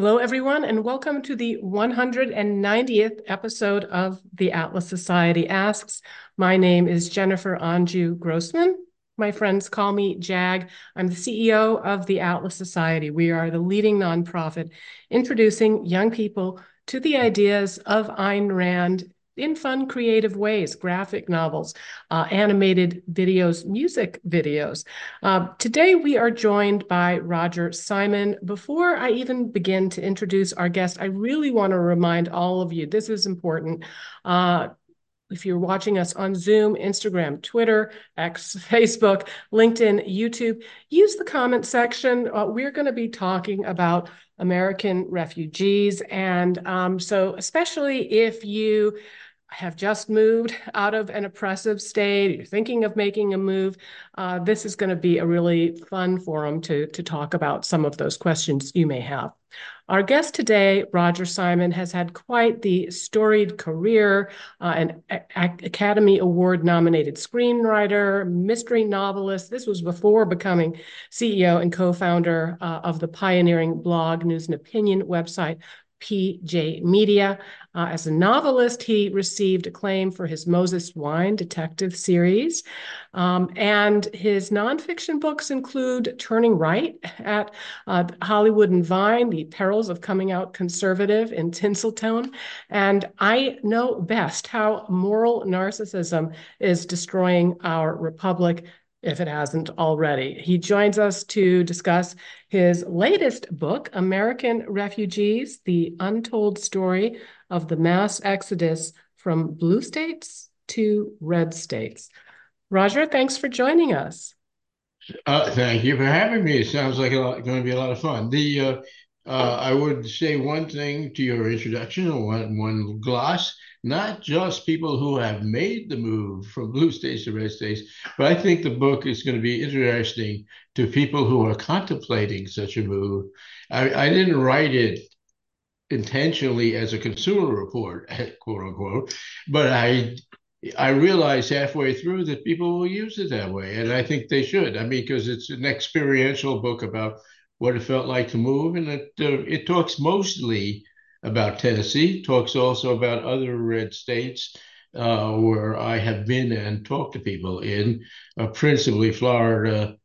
Hello, everyone, and welcome to the 190th episode of the Atlas Society Asks. My name is Jennifer Anju Grossman. My friends call me JAG. I'm the CEO of the Atlas Society. We are the leading nonprofit introducing young people to the ideas of Ayn Rand in fun, creative ways graphic novels, uh, animated videos, music videos. Uh, today, we are joined by Roger Simon. Before I even begin to introduce our guest, I really want to remind all of you this is important. Uh, if you're watching us on Zoom, Instagram, Twitter, X, Facebook, LinkedIn, YouTube, use the comment section. Uh, we're going to be talking about American refugees. And um, so, especially if you have just moved out of an oppressive state, you're thinking of making a move, uh, this is going to be a really fun forum to, to talk about some of those questions you may have. Our guest today, Roger Simon, has had quite the storied career, uh, an Academy Award nominated screenwriter, mystery novelist. This was before becoming CEO and co founder uh, of the pioneering blog, news and opinion website, PJ Media. Uh, as a novelist, he received acclaim for his Moses Wine detective series. Um, and his nonfiction books include Turning Right at uh, Hollywood and Vine, The Perils of Coming Out Conservative in Tinseltown. And I know best how moral narcissism is destroying our republic if it hasn't already. He joins us to discuss his latest book, American Refugees The Untold Story of the Mass Exodus from Blue States to Red States. Roger, thanks for joining us. Uh, thank you for having me. It sounds like it's going to be a lot of fun. The uh, uh, I would say one thing to your introduction, one one gloss not just people who have made the move from blue states to red states, but I think the book is going to be interesting to people who are contemplating such a move. I, I didn't write it intentionally as a consumer report, quote unquote, but I I realized halfway through that people will use it that way, and I think they should. I mean, because it's an experiential book about what it felt like to move, and it uh, it talks mostly about Tennessee, talks also about other red states uh, where I have been and talked to people in, uh, principally Florida,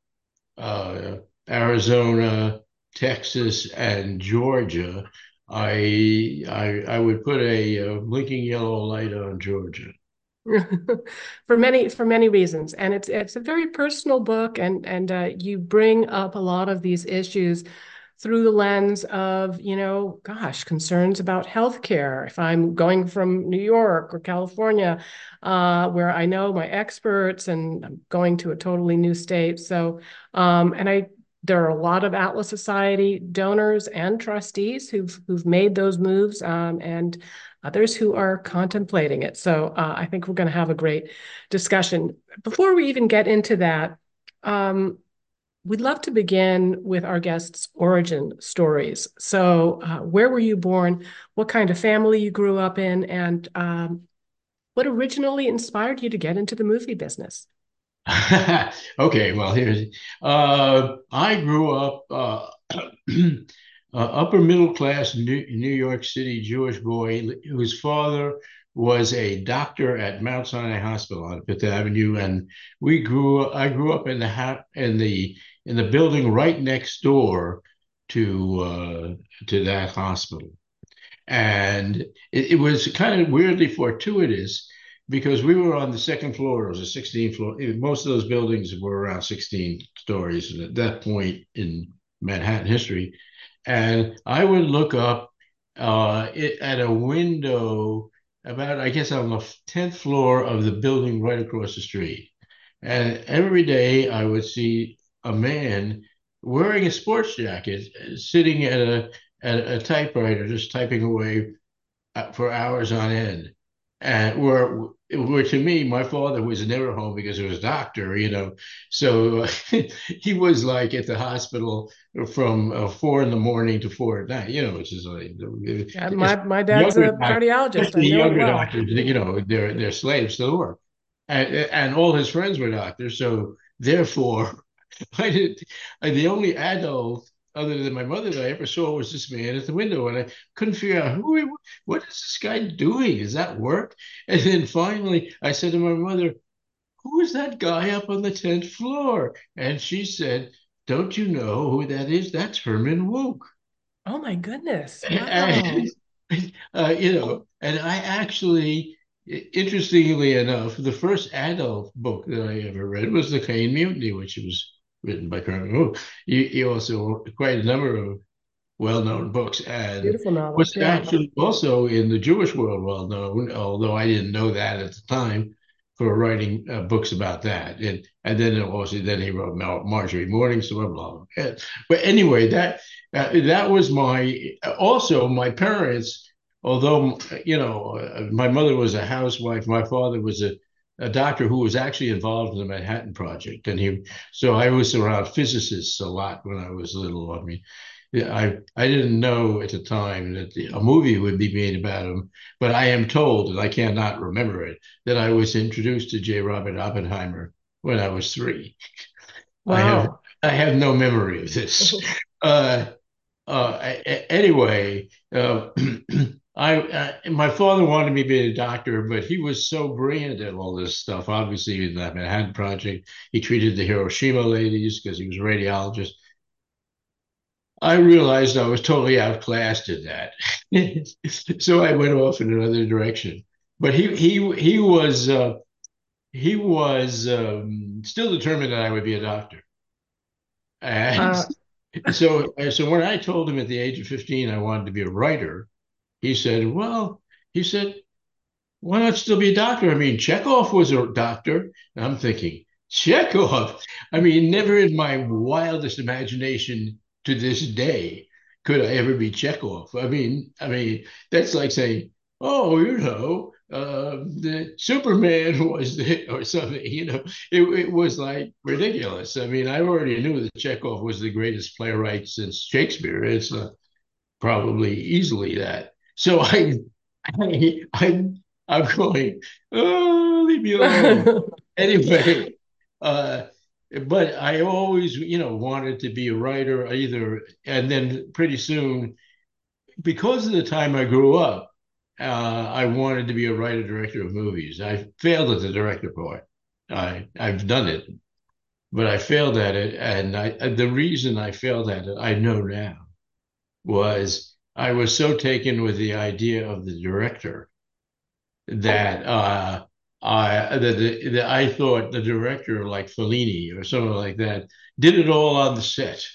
uh, Arizona, Texas, and Georgia. I, I, I would put a, a blinking yellow light on Georgia. for many for many reasons and it's it's a very personal book and and uh, you bring up a lot of these issues through the lens of, you know, gosh, concerns about healthcare. If I'm going from New York or California, uh, where I know my experts and I'm going to a totally new state. So, um, and I, there are a lot of Atlas Society donors and trustees who've who've made those moves, um, and others who are contemplating it. So uh, I think we're going to have a great discussion. Before we even get into that, um, We'd love to begin with our guests' origin stories. So, uh, where were you born? What kind of family you grew up in? And um, what originally inspired you to get into the movie business? okay, well, here's uh, I grew up uh, uh, upper middle class New, New York City Jewish boy whose father was a doctor at Mount Sinai Hospital on Fifth Avenue, and we grew. I grew up in the in the in the building right next door to uh, to that hospital, and it, it, was kind of weirdly fortuitous because we were on the second floor. It was a 16 floor. Most of those buildings were around 16 stories and at that point in Manhattan history, and I would look up uh, it, at a window about I guess on the 10th floor of the building right across the street. And every day I would see a man wearing a sports jacket, sitting at a at a typewriter, just typing away uh, for hours on end. And where, where to me, my father was never home because he was a doctor, you know. So uh, he was like at the hospital from uh, four in the morning to four at night, you know, which is like my my dad's a cardiologist. The younger well. doctors, you know, they're they're slaves to the work, and and all his friends were doctors. So therefore, I did. The only adult other than my mother that I ever saw was this man at the window, and I couldn't figure out who. He, What is this guy doing? Is that work? And then finally, I said to my mother, "Who is that guy up on the tenth floor?" And she said, "Don't you know who that is? That's Herman Wouk." Oh my goodness! Wow. And, uh, you know, and I actually, interestingly enough, the first adult book that I ever read was The Caine Mutiny, which was written by Herman Wouk. He, he also wrote quite a number of well-known books and was yeah. actually also in the Jewish world well known, although I didn't know that at the time for writing uh, books about that. And and then also then he wrote Mar- Marjorie Morningstar, blah blah. blah. But anyway, that uh, that was my also my parents. Although you know, uh, my mother was a housewife, my father was a a doctor who was actually involved in the Manhattan Project, and he. So I was around physicists a lot when I was little. I mean, I I didn't know at the time that the, a movie would be made about him, but I am told, and I cannot remember it, that I was introduced to J. Robert Oppenheimer when I was three. Wow. I have I have no memory of this. uh, uh, anyway, uh, I, I, my father wanted me to be a doctor, but he was so brilliant at all this stuff. Obviously, in the Manhattan Project, he treated the Hiroshima ladies because he was a radiologist. I realized I was totally outclassed in that, so I went off in another direction. But he he he was uh, he was um, still determined that I would be a doctor, and uh, so so when I told him at the age of fifteen I wanted to be a writer he said, Well, he said, why not still be a doctor? I mean, Chekhov was a doctor. And I'm thinking, Chekhov? I mean, never in my wildest imagination to this day could I ever be Chekhov. I mean, I mean, that's like saying, oh, you know, uh, the Superman was the, or something, you know, it, it was like ridiculous. I mean, I already knew that Chekhov was the greatest playwright since Shakespeare. It's uh, probably easily that. So I, I, I I'm going, oh, leave me alone. anyway, uh, but I always, you know, wanted to be a writer either. And then pretty soon, because of the time I grew up, uh, I wanted to be a writer director of movies. I failed at the director part. I I've done it, but I failed at it. And I the reason I failed at it, I know now, was I was so taken with the idea of the director that uh, I that, that I thought the director, like Fellini or someone like that, did it all on the set.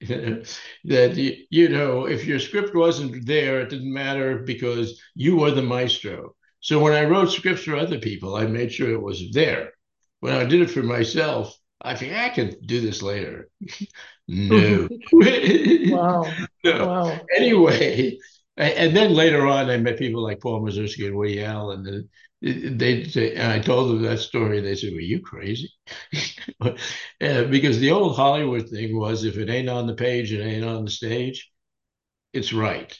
that you know, if your script wasn't there, it didn't matter because you were the maestro. So when I wrote scripts for other people, I made sure it was there. When I did it for myself, I think I can do this later. no. wow. no. Wow. Anyway, and then later on, I met people like Paul Mazursky and Woody Allen, and they, they and I told them that story. and They said, "Were you crazy?" because the old Hollywood thing was, if it ain't on the page, it ain't on the stage. It's right.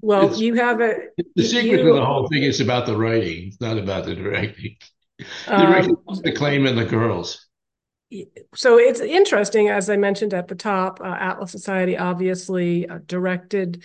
Well, it's, you have it. The secret you, of the whole thing is about the writing. It's not about the directing. The directing um, the claim and the girls so it's interesting, as I mentioned at the top, uh, Atlas Society obviously uh, directed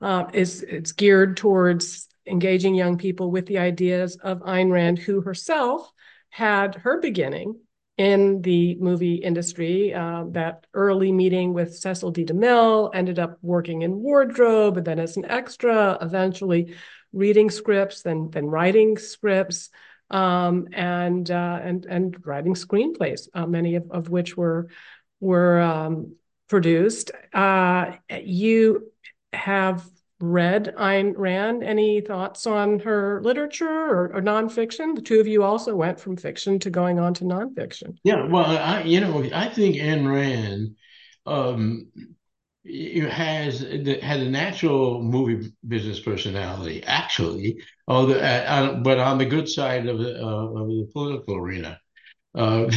uh, is it's geared towards engaging young people with the ideas of Ayn Rand, who herself had her beginning in the movie industry. Uh, that early meeting with Cecil B. DeMille ended up working in wardrobe, and then as an extra, eventually reading scripts, then then writing scripts um, and uh, and and writing screenplays, uh, many of, of which were were um, produced. Uh, you have read Ayn Rand. Any thoughts on her literature or, or, nonfiction? The two of you also went from fiction to going on to nonfiction. Yeah, well, I you know I think Ayn Rand. Um, has had a natural movie business personality, actually, although, uh, but on the good side of the, uh, of the political arena. Uh,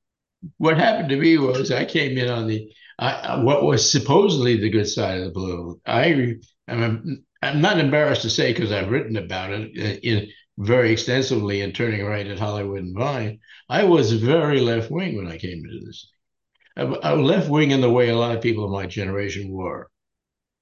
what happened to me was I came in on the uh, what was supposedly the good side of the blue. I I'm, I'm not embarrassed to say because I've written about it uh, in very extensively in Turning Right at Hollywood and Vine. I was very left wing when I came into this. A left wing in the way a lot of people of my generation were.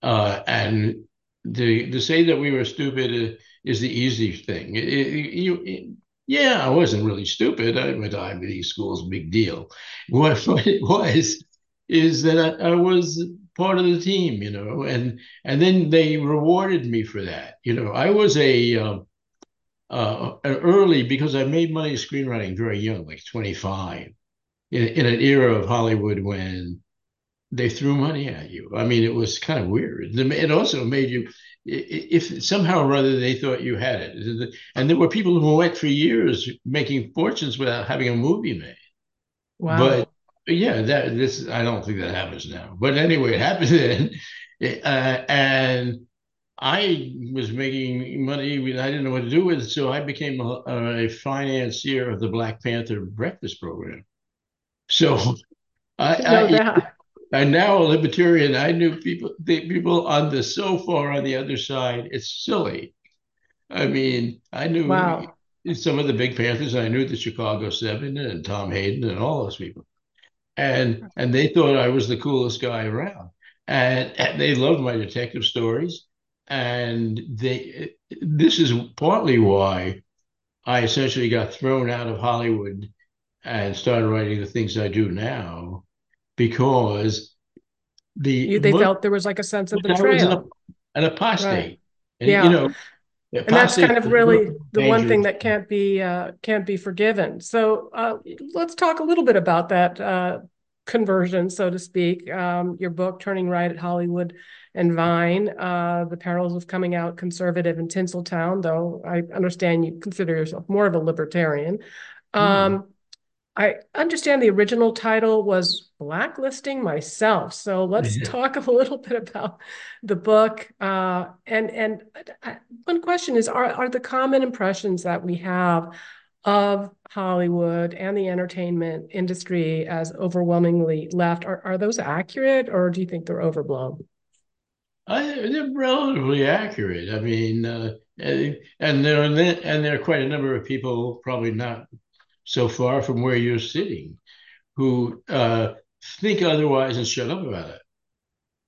Uh, and to, to say that we were stupid is the easy thing. It, it, you, yeah, I wasn't really stupid. I went to Ivy schools, big deal. What, what it was is that I, I, was part of the team, you know, and and then they rewarded me for that. You know, I was a um, uh, early because I made money screenwriting very young, like 25, in, in an era of Hollywood when they threw money at you. I mean, it was kind of weird. It also made you, if somehow or other they thought you had it. And there were people who went for years making fortunes without having a movie made. Wow. But yeah, that this I don't think that happens now. But anyway, it happened then, uh, and I was making money. I didn't know what to do with it, so I became a, a financier of the Black Panther breakfast program. So I, I, I'm now a libertarian. I knew people people on the so far on the other side. It's silly. I mean, I knew wow. some of the big Panthers. I knew the Chicago Seven and Tom Hayden and all those people, and and they thought I was the coolest guy around, and, and they loved my detective stories, and they. This is partly why I essentially got thrown out of Hollywood and started writing the things I do now because the you, they felt there was like a sense of betrayal. An, an apostate. Right. And, yeah. You know, and that's kind of really the one thing that can't be uh, can't be forgiven. So uh, let's talk a little bit about that uh, conversion, so to speak. Um, your book, "Turning Right at Hollywood and Vine: uh, The Perils of Coming Out Conservative in Tinseltown." Though I understand you consider yourself more of a libertarian. Mm. I understand the original title was Blacklisting Myself. So let's yeah. talk a little bit about the book. Uh, and and uh, one question is: Are are the common impressions that we have of Hollywood and the entertainment industry as overwhelmingly left are are those accurate, or do you think they're overblown? I, they're relatively accurate. I mean, uh, and there and there are quite a number of people, probably not so far from where you're sitting who uh, think otherwise and shut up about it.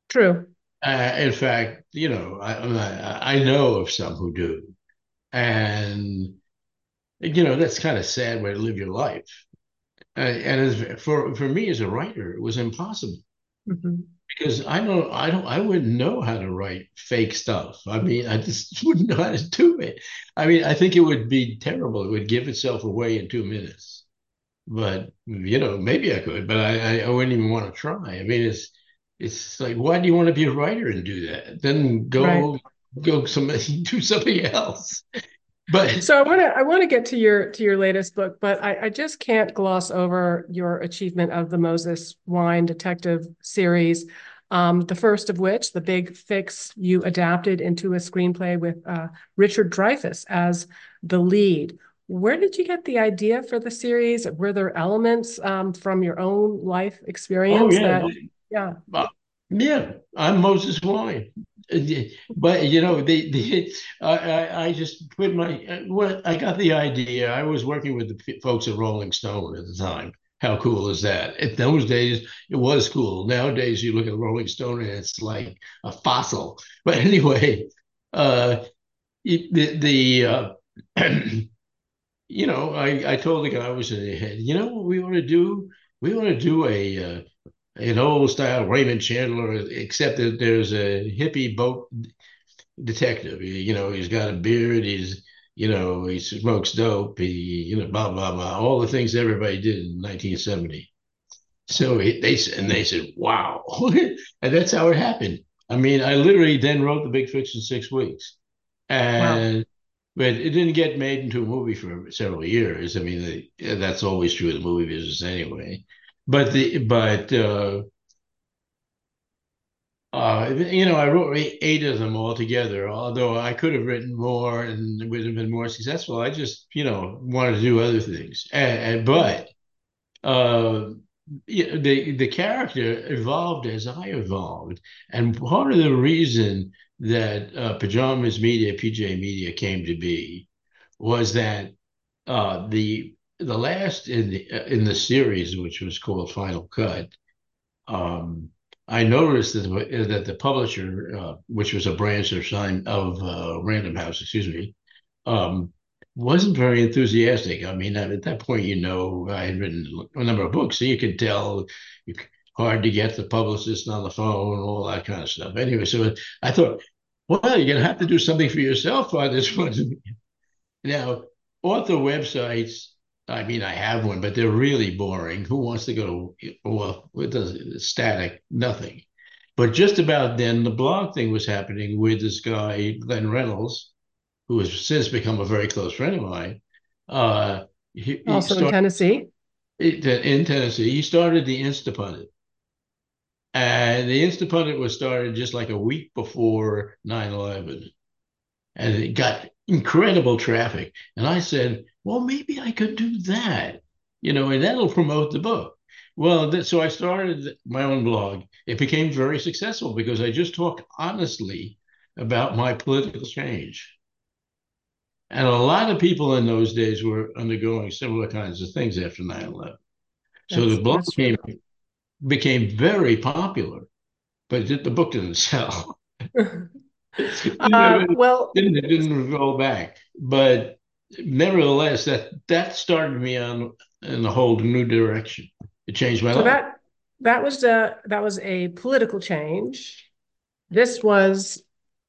True. Uh, in fact, you know, I, I know of some who do, and you know that's kind of sad way to live your life. Uh, and as, for for me as a writer, it was impossible mm-hmm. because I don't, I don't, I wouldn't know how to write fake stuff. I mean, I just wouldn't know how to do it. I mean, I think it would be terrible. It would give itself away in two minutes but you know, maybe I could, but I, I wouldn't even want to try. I mean, it's it's like, why do you want to be a writer and do that? Then go right. go some do something else. But so I want to I want to get to your to your latest book, but I, I just can't gloss over your achievement of the Moses Wine Detective series. Um, the first of which, The Big Fix, you adapted into a screenplay with uh, Richard Dreyfuss as the lead. Where did you get the idea for the series? Were there elements um, from your own life experience? Oh, yeah. That, yeah. Uh, yeah, I'm Moses Wine. But you know, the the I, I just put my what I got the idea. I was working with the folks at Rolling Stone at the time. How cool is that? In those days, it was cool. Nowadays, you look at Rolling Stone and it's like a fossil. But anyway, uh, the the uh, you know, I, I told the guy I was in the head, you know what we want to do? We want to do a an old style Raymond Chandler, except that there's a hippie boat detective. You know, he's got a beard. He's you know, he smokes dope. He you know, blah blah blah. All the things everybody did in 1970. So he, they and they said, "Wow," and that's how it happened. I mean, I literally then wrote the Big Fix in six weeks, and. Wow but it didn't get made into a movie for several years. I mean, that's always true of the movie business anyway. But the but uh, uh, you know, I wrote eight, of them all together. Although I could have written more and would have been more successful, I just you know wanted to do other things. And, and but uh, the the character evolved as I evolved, and part of the reason that uh, Pajamas Media, PJ Media, came to be was that uh, the the last in the in the series, which was called Final Cut, um, I noticed that the, that the publisher, uh, which was a branch of sign of uh, Random House, excuse me, um, wasn't very enthusiastic. I mean, at that point, you know, I had written a number of books, so you could tell you, hard to get the publicist on the phone, all that kind of stuff. Anyway, so I thought, well, you're going to have to do something for yourself on this one. now, author websites, I mean, I have one, but they're really boring. Who wants to go to, well, it does static, nothing. But just about then, the blog thing was happening with this guy, Glenn Reynolds, who has since become a very close friend of mine. Uh, he, also he started, in Tennessee. In Tennessee, he started the Instapundit. And the Instapundit was started just like a week before 9 11. And it got incredible traffic. And I said, well, maybe I could do that, you know, and that'll promote the book. Well, so I started my own blog. It became very successful because I just talked honestly about my political change. And a lot of people in those days were undergoing similar kinds of things after 9 11. So the blog became, became very popular, but the book didn't sell. uh, well, it didn't, it didn't roll back. But nevertheless, that, that started me on in a whole new direction. It changed my so life. That, that was a that was a political change. This was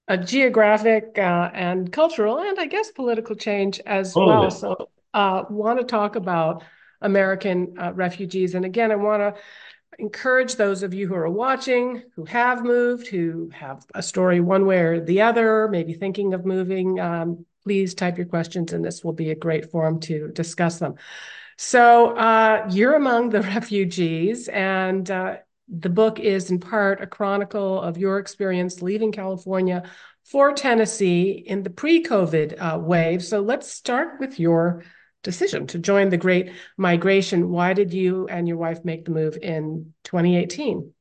a geographic uh, and cultural and I guess political change as All well. So, uh, want to talk about American uh, refugees. And again, I want to encourage those of you who are watching, who have moved, who have a story one way or the other, maybe thinking of moving. Um, please type your questions, and this will be a great forum to discuss them. So, uh, you're among the refugees, and uh, the book is in part a chronicle of your experience leaving California for Tennessee in the pre COVID uh, wave. So let's start with your decision to join the Great Migration. Why did you and your wife make the move in 2018?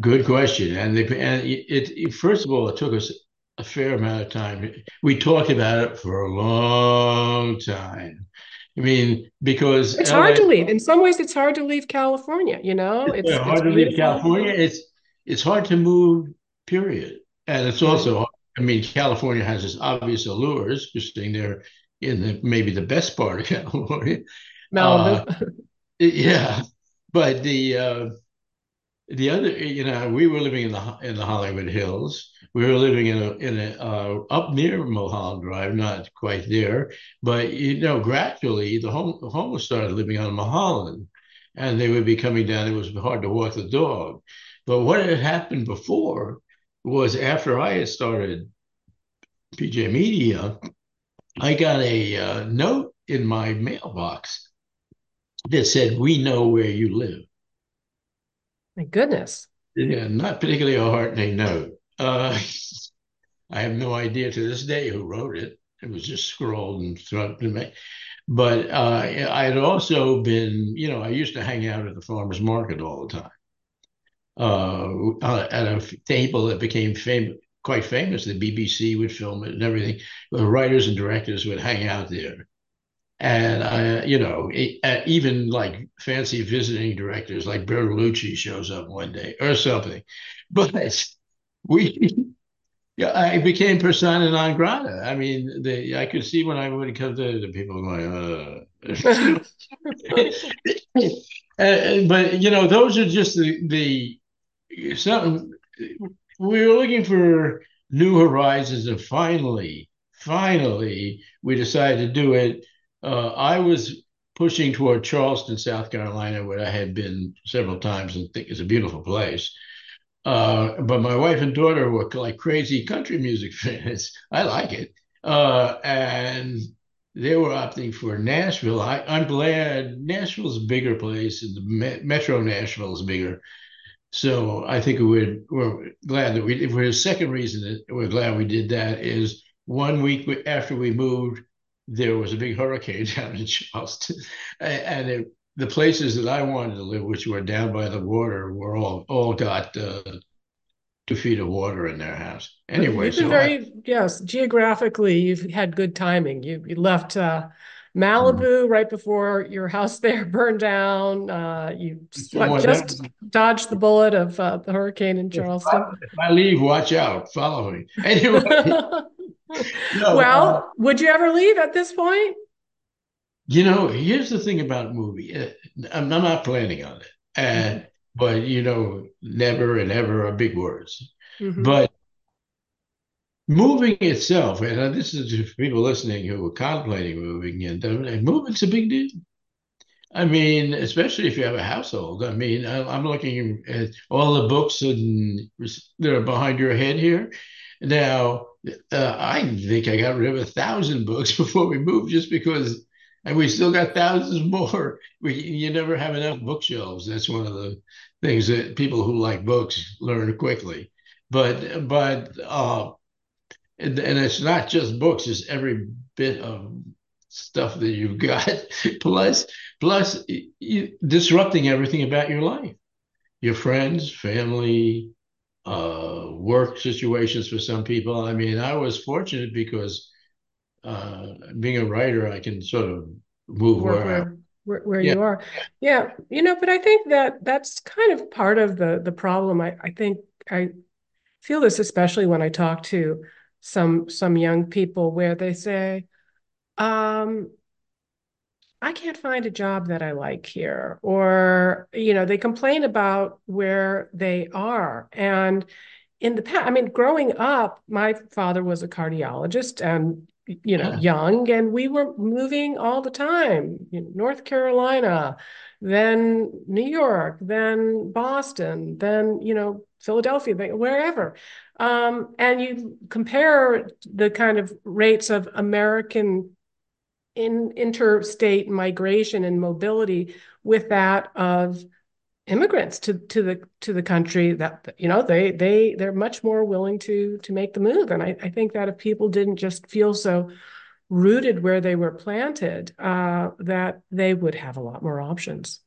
Good question. And, the, and it, it, first of all, it took us a fair amount of time. We talked about it for a long time. I mean, because it's LA, hard to leave. In some ways, it's hard to leave California. You know, it's, it's hard it's to leave California. It's it's hard to move. Period. And it's also, I mean, California has its obvious allures, just being there in the, maybe the best part of California. Malibu. Uh, yeah, but the uh, the other, you know, we were living in the in the Hollywood Hills. We were living in a in a uh, up near Mulholland Drive, not quite there, but you know, gradually the home the homeless started living on Mulholland, and they would be coming down. It was hard to walk the dog, but what had happened before was after I had started PJ Media, I got a uh, note in my mailbox that said, "We know where you live." My goodness. Yeah, not particularly a heartening note. Uh, I have no idea to this day who wrote it. It was just scrawled and thrown to me. But uh, I had also been, you know, I used to hang out at the farmers market all the time. Uh, uh at a table that became famous, quite famous. The BBC would film it and everything. The writers and directors would hang out there and I, you know, uh, even like fancy visiting directors like Bertolucci shows up one day or something. But we, yeah, I became persona non grata. I mean, the I could see when I would come to the people going, uh. uh, but you know, those are just the the some. We were looking for new horizons, and finally, finally, we decided to do it uh, I was pushing toward Charleston, South Carolina, where I had been several times and think it's a beautiful place. Uh, but my wife and daughter were like crazy country music fans. I like it. Uh, and they were opting for Nashville. I, am glad Nashville's a bigger place and the me- Metro Nashville is bigger. So I think we're, we're glad that we, if we're the second reason that we're glad we did that is one week after we moved, there was a big hurricane down in Charleston, and it, the places that I wanted to live, which were down by the water, were all all got uh, two feet of water in their house. Anyway, so very I, yes, geographically, you've had good timing. You you left uh, Malibu right before your house there burned down. Uh, you just dodged the bullet of uh, the hurricane in Charleston. If I, if I, leave, watch out, follow me. Anyway. no, well, uh, would you ever leave at this point? You know, here's the thing about movie. Uh, I'm, not planning on it. And mm-hmm. but you know, never and ever are big words. Mm-hmm. But moving itself, and this is for people listening who are contemplating moving, and, and moving's a big deal. I mean, especially if you have a household. I mean, I, am looking at all the books and that are behind your head here. Now, uh, I think I got rid of a thousand books before we moved, just because, and we still got thousands more. We, you never have enough bookshelves. That's one of the things that people who like books learn quickly. But, but uh, and, and it's not just books; it's every bit of stuff that you've got, plus plus you, disrupting everything about your life, your friends, family, uh, work situations for some people. I mean, I was fortunate because uh, being a writer, I can sort of move Work where, where, where yeah. you are. Yeah, you know, but I think that that's kind of part of the the problem. I, I think I feel this especially when I talk to some some young people where they say, um, I can't find a job that I like here, or you know, they complain about where they are. And in the past, I mean, growing up, my father was a cardiologist and you know, yeah. young, and we were moving all the time. You know, North Carolina, then New York, then Boston, then you know, Philadelphia, wherever. Um, and you compare the kind of rates of American in interstate migration and mobility with that of immigrants to to the to the country that you know they they they're much more willing to to make the move and I, I think that if people didn't just feel so rooted where they were planted uh, that they would have a lot more options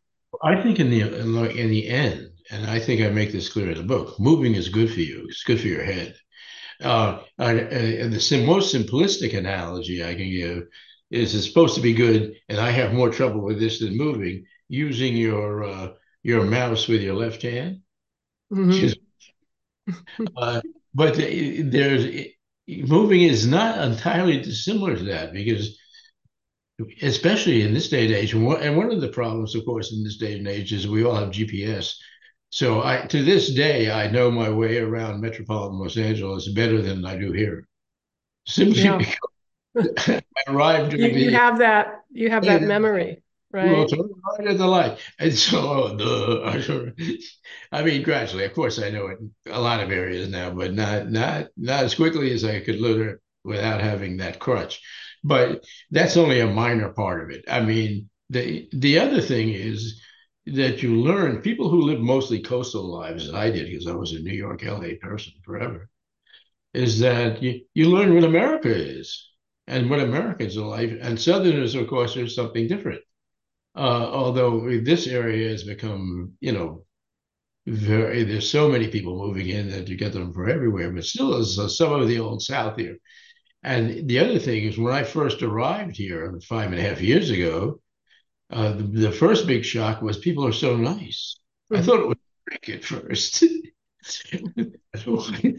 I think in the in the end and I think I make this clear in the book, moving is good for you. It's good for your head. Uh, and the most simplistic analogy I can give is it's supposed to be good, and I have more trouble with this than moving. Using your uh, your mouse with your left hand, mm-hmm. uh, but there's moving is not entirely dissimilar to that because especially in this day and age and one of the problems of course in this day and age is we all have gps so I, to this day, I know my way around metropolitan Los Angeles better than I do here. Simply yeah. because I arrived you, you have that you have that memory, right? right at the light, and so duh, I mean, gradually, of course, I know it a lot of areas now, but not not not as quickly as I could learn without having that crutch. But that's only a minor part of it. I mean, the the other thing is that you learn people who live mostly coastal lives as I did because I was a New York LA person forever is that you, you learn what America is and what Americans are like and Southerners of course are something different uh, although this area has become you know very there's so many people moving in that you get them from everywhere but still there's uh, some of the old South here and the other thing is when I first arrived here five and a half years ago uh, the, the, first big shock was people are so nice. Mm-hmm. I thought it was trick at first.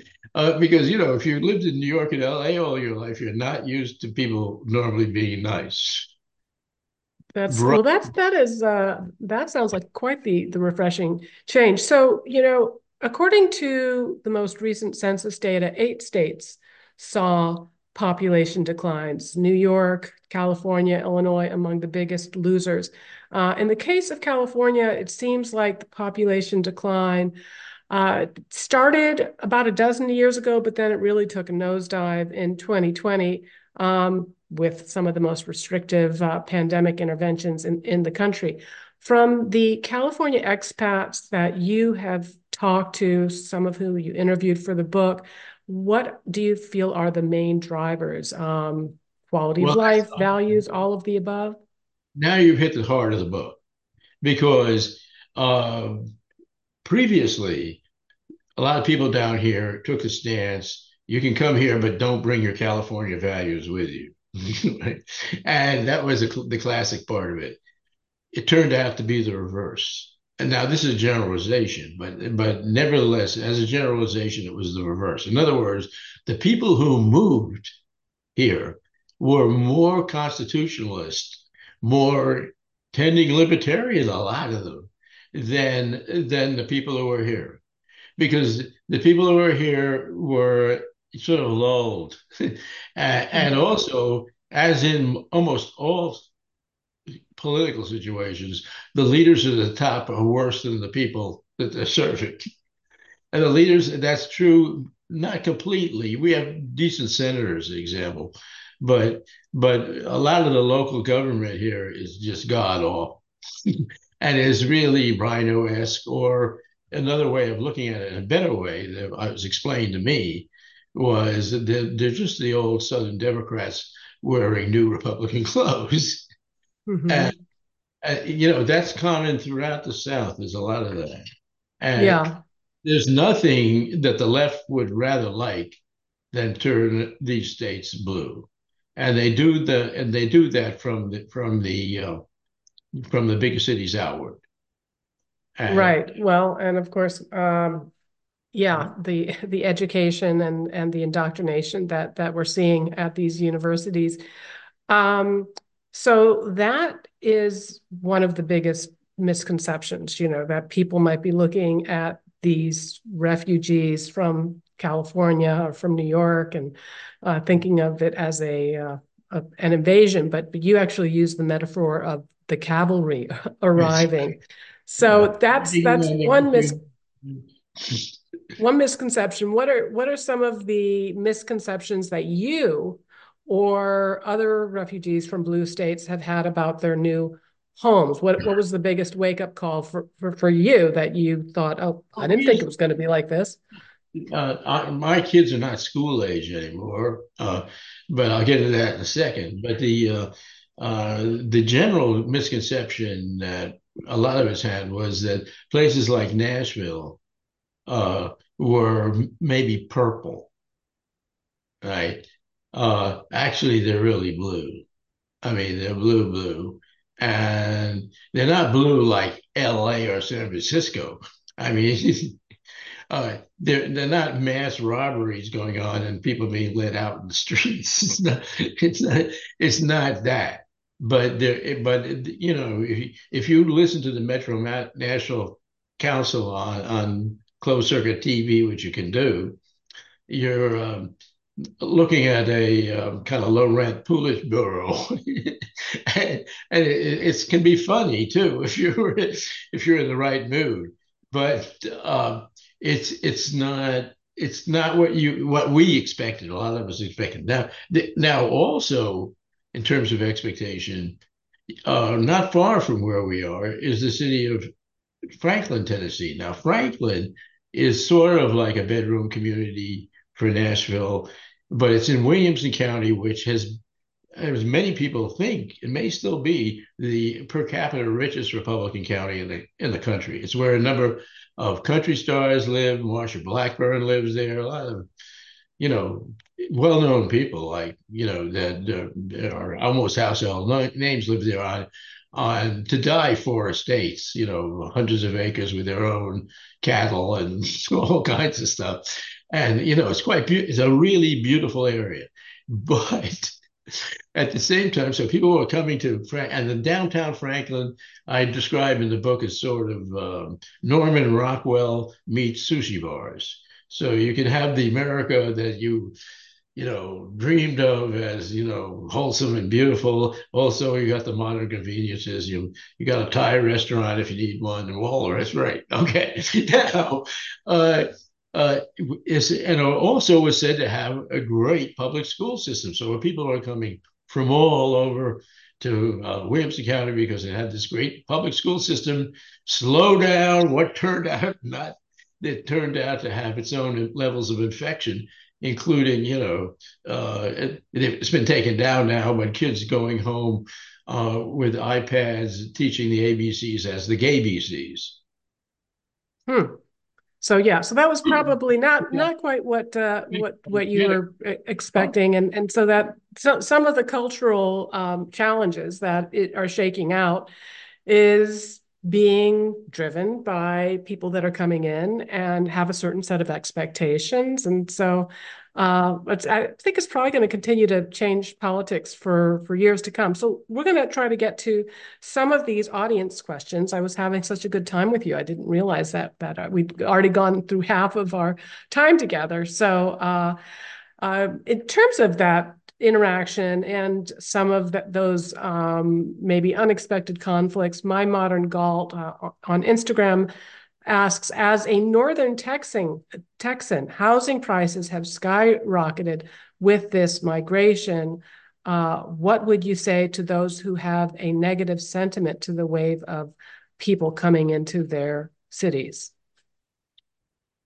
uh, because, you know, if you lived in New York and LA all your life, you're not used to people normally being nice. That's well. That's that is uh, that sounds like quite the the refreshing change. So you know, according to the most recent census data, eight states saw population declines. New York, California, Illinois, among the biggest losers. Uh, in the case of California, it seems like the population decline uh, started about a dozen years ago, but then it really took a nosedive in 2020 um, with some of the most restrictive uh, pandemic interventions in, in the country. From the California expats that you have talked to, some of who you interviewed for the book, what do you feel are the main drivers? Um, quality well, of life, values, all of the above? Now you've hit the heart of the book because uh, previously, a lot of people down here took the stance you can come here, but don't bring your California values with you. and that was a, the classic part of it. It turned out to be the reverse. And now this is a generalization, but but nevertheless, as a generalization, it was the reverse. In other words, the people who moved here were more constitutionalist, more tending libertarian, a lot of them, than than the people who were here, because the people who were here were sort of lulled, and mm-hmm. also as in almost all political situations, the leaders at the top are worse than the people that they're serving. And the leaders, that's true, not completely. We have decent senators, example, but but a lot of the local government here is just god awful and is really RINO-esque or another way of looking at it a better way that was explained to me was that they're, they're just the old southern democrats wearing new republican clothes. Mm-hmm. and uh, you know that's common throughout the south there's a lot of that. And yeah. there's nothing that the left would rather like than turn these states blue. And they do the and they do that from the from the uh, from the bigger cities outward. And, right. Well, and of course, um, yeah, the the education and and the indoctrination that that we're seeing at these universities. Um, so that is one of the biggest misconceptions. You know that people might be looking at these refugees from California or from New York and uh, thinking of it as a, uh, a, an invasion, but, but you actually use the metaphor of the cavalry arriving. So that's that's one mis one misconception. What are what are some of the misconceptions that you or other refugees from blue states have had about their new homes? What what was the biggest wake up call for, for, for you that you thought, oh, I didn't think it was going to be like this? Uh, I, my kids are not school age anymore, uh, but I'll get into that in a second. But the uh, uh the general misconception that a lot of us had was that places like Nashville uh, were maybe purple, right? Uh, actually, they're really blue. I mean, they're blue, blue and they're not blue like L.A. or San Francisco. I mean, uh, they're they're not mass robberies going on and people being let out in the streets. It's not. It's not. It's not that. But there. But you know, if, if you listen to the Metro Nashville Council on on closed circuit TV, which you can do, you're um, looking at a um, kind of low rent Politburo, and, and it, it, can be funny too if you're if you're in the right mood. But um, it's it's not it's not what you what we expected. A lot of us expected. Now now also in terms of expectation, uh, not far from where we are is the city of Franklin, Tennessee. Now Franklin is sort of like a bedroom community for Nashville but it's in Williamson County, which has, as many people think, it may still be the per capita richest Republican county in the in the country. It's where a number of country stars live. Marsha Blackburn lives there. A lot of, you know, well-known people like you know that uh, are almost household names live there on on to die for estates, you know, hundreds of acres with their own cattle and all kinds of stuff. And you know it's quite be- it's a really beautiful area. But at the same time so people were coming to Frank and the downtown franklin i describe in the book as sort of um, norman rockwell meets sushi bars. So you can have the america that you you know dreamed of as you know wholesome and beautiful. Also you got the modern conveniences. You you got a thai restaurant if you need one. And walrus right okay. Now uh, uh, is and also was said to have a great public school system. So when people are coming from all over to uh, Williamson County because it had this great public school system, slow down. What turned out not it turned out to have its own levels of infection, including you know uh, it, has been taken down now, but kids going home uh, with iPads teaching the ABCs as the gay BCs. Hmm. So yeah, so that was probably not not quite what uh, what what you were expecting, and and so that so, some of the cultural um, challenges that it are shaking out is being driven by people that are coming in and have a certain set of expectations, and so uh, I think it's probably going to continue to change politics for for years to come. So we're going to try to get to some of these audience questions. I was having such a good time with you. I didn't realize that that uh, we'd already gone through half of our time together. So uh, uh, in terms of that interaction and some of the, those um, maybe unexpected conflicts, my modern Galt uh, on Instagram asks, as a Northern Texan, Texan, housing prices have skyrocketed with this migration. Uh, what would you say to those who have a negative sentiment to the wave of people coming into their cities?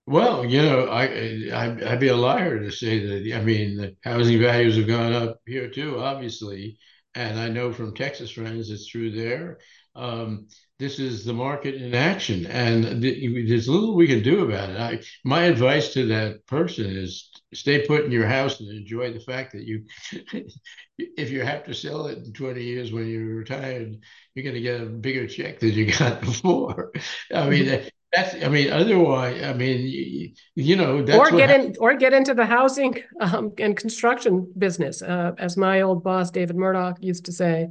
Well, you know, I, I I'd be a liar to say that. I mean, the housing values have gone up here too, obviously, and I know from Texas friends it's true there. Um, this is the market in action, and th- there's little we can do about it. I, my advice to that person is stay put in your house and enjoy the fact that you, if you have to sell it in 20 years when you're retired, you're going to get a bigger check than you got before. I mean, mm-hmm. That's, I mean, otherwise, I mean, you, you know, or get in, or get into the housing um, and construction business, uh, as my old boss David Murdoch used to say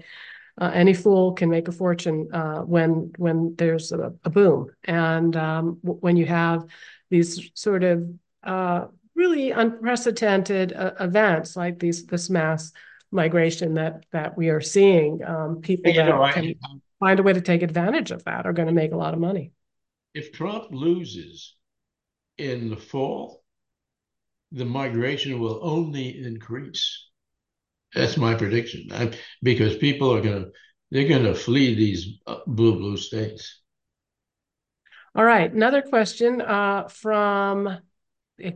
uh, any fool can make a fortune uh, when when there's a, a boom, and um, w- when you have these sort of uh, really unprecedented uh, events like these this mass migration that that we are seeing, um, people you that know, can I, find a way to take advantage of that are going to make a lot of money. If Trump loses in the fall, the migration will only increase. That's my prediction. I, because people are going to they're going to flee these uh, blue blue states. All right, another question uh, from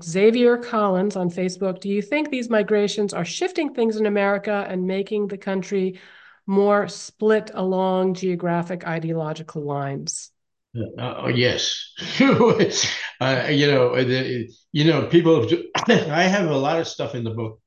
Xavier Collins on Facebook. Do you think these migrations are shifting things in America and making the country more split along geographic ideological lines? Uh, oh, yes. uh, you know, the, you know, people. I have a lot of stuff in the book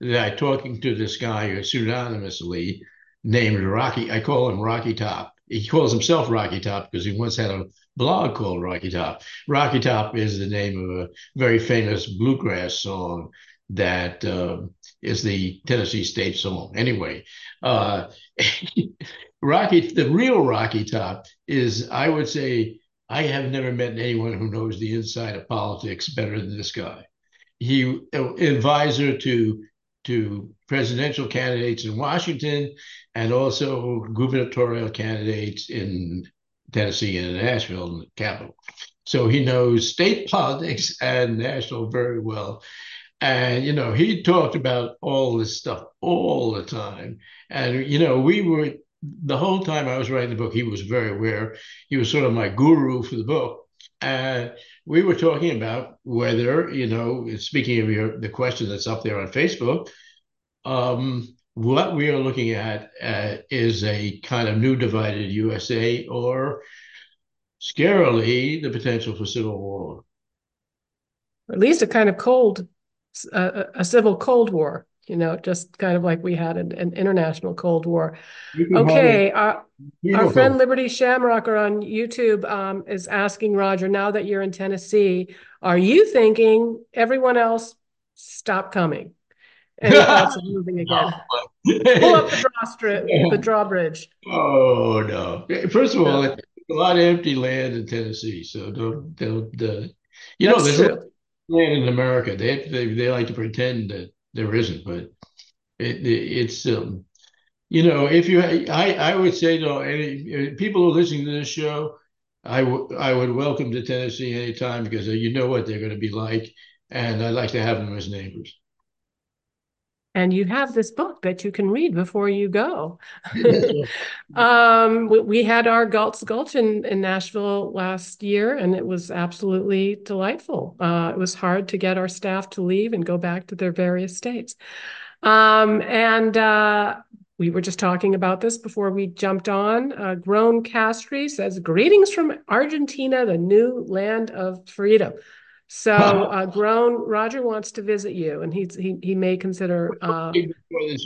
that talking to this guy pseudonymously named Rocky. I call him Rocky Top. He calls himself Rocky Top because he once had a blog called Rocky Top. Rocky Top is the name of a very famous bluegrass song that uh, is the Tennessee state song. Anyway, uh, Rocky, the real Rocky Top is, I would say, I have never met anyone who knows the inside of politics better than this guy. He uh, advisor to to presidential candidates in Washington and also gubernatorial candidates in Tennessee and Nashville, in the capital. So he knows state politics and national very well. And, you know, he talked about all this stuff all the time. And, you know, we were, the whole time I was writing the book, he was very aware. He was sort of my guru for the book. And we were talking about whether, you know, speaking of your the question that's up there on Facebook, um, what we are looking at uh, is a kind of new divided USA or scarily the potential for civil war. At least a kind of cold, uh, a civil Cold War, you know, just kind of like we had an, an international Cold War. Okay. Our, our friend Liberty Shamrocker on YouTube um, is asking Roger, now that you're in Tennessee, are you thinking everyone else stop coming? Any thoughts of moving again? Pull up the drawstring, the drawbridge. Oh no! First of all, a lot of empty land in Tennessee, so don't don't. Uh, you That's know, there's land in America. They, they they like to pretend that there isn't, but it, it it's um, you know, if you, I I would say to any people who are listening to this show, I would I would welcome to Tennessee anytime because you know what they're going to be like, and I'd like to have them as neighbors and you have this book that you can read before you go. um, we, we, had our Galt's Gulch in, in Nashville last year, and it was absolutely delightful. Uh, it was hard to get our staff to leave and go back to their various states. Um, and uh, we were just talking about this before we jumped on. Uh, Grown Castry says, Greetings from Argentina, the new land of freedom. So, uh, Grown, Roger wants to visit you, and he's, he he may consider uh,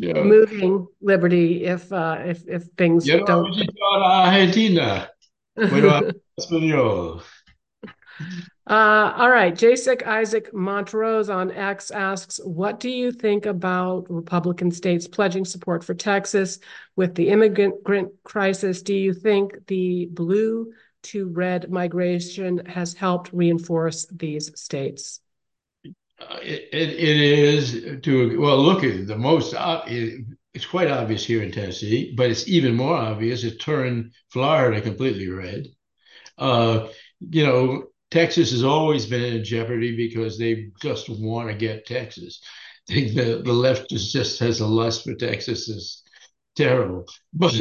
moving Liberty if uh, if if things Yo don't. Argentina. Español. Uh, all right. Jasek Isaac Montrose on X asks, what do you think about Republican states pledging support for Texas with the immigrant crisis? Do you think the blue to red migration has helped reinforce these states? Uh, it, it, it is to, well, look, at the most, uh, it, it's quite obvious here in Tennessee, but it's even more obvious. It turned Florida completely red. Uh, you know, Texas has always been in jeopardy because they just want to get Texas. The, the left just has a lust for Texas is terrible. But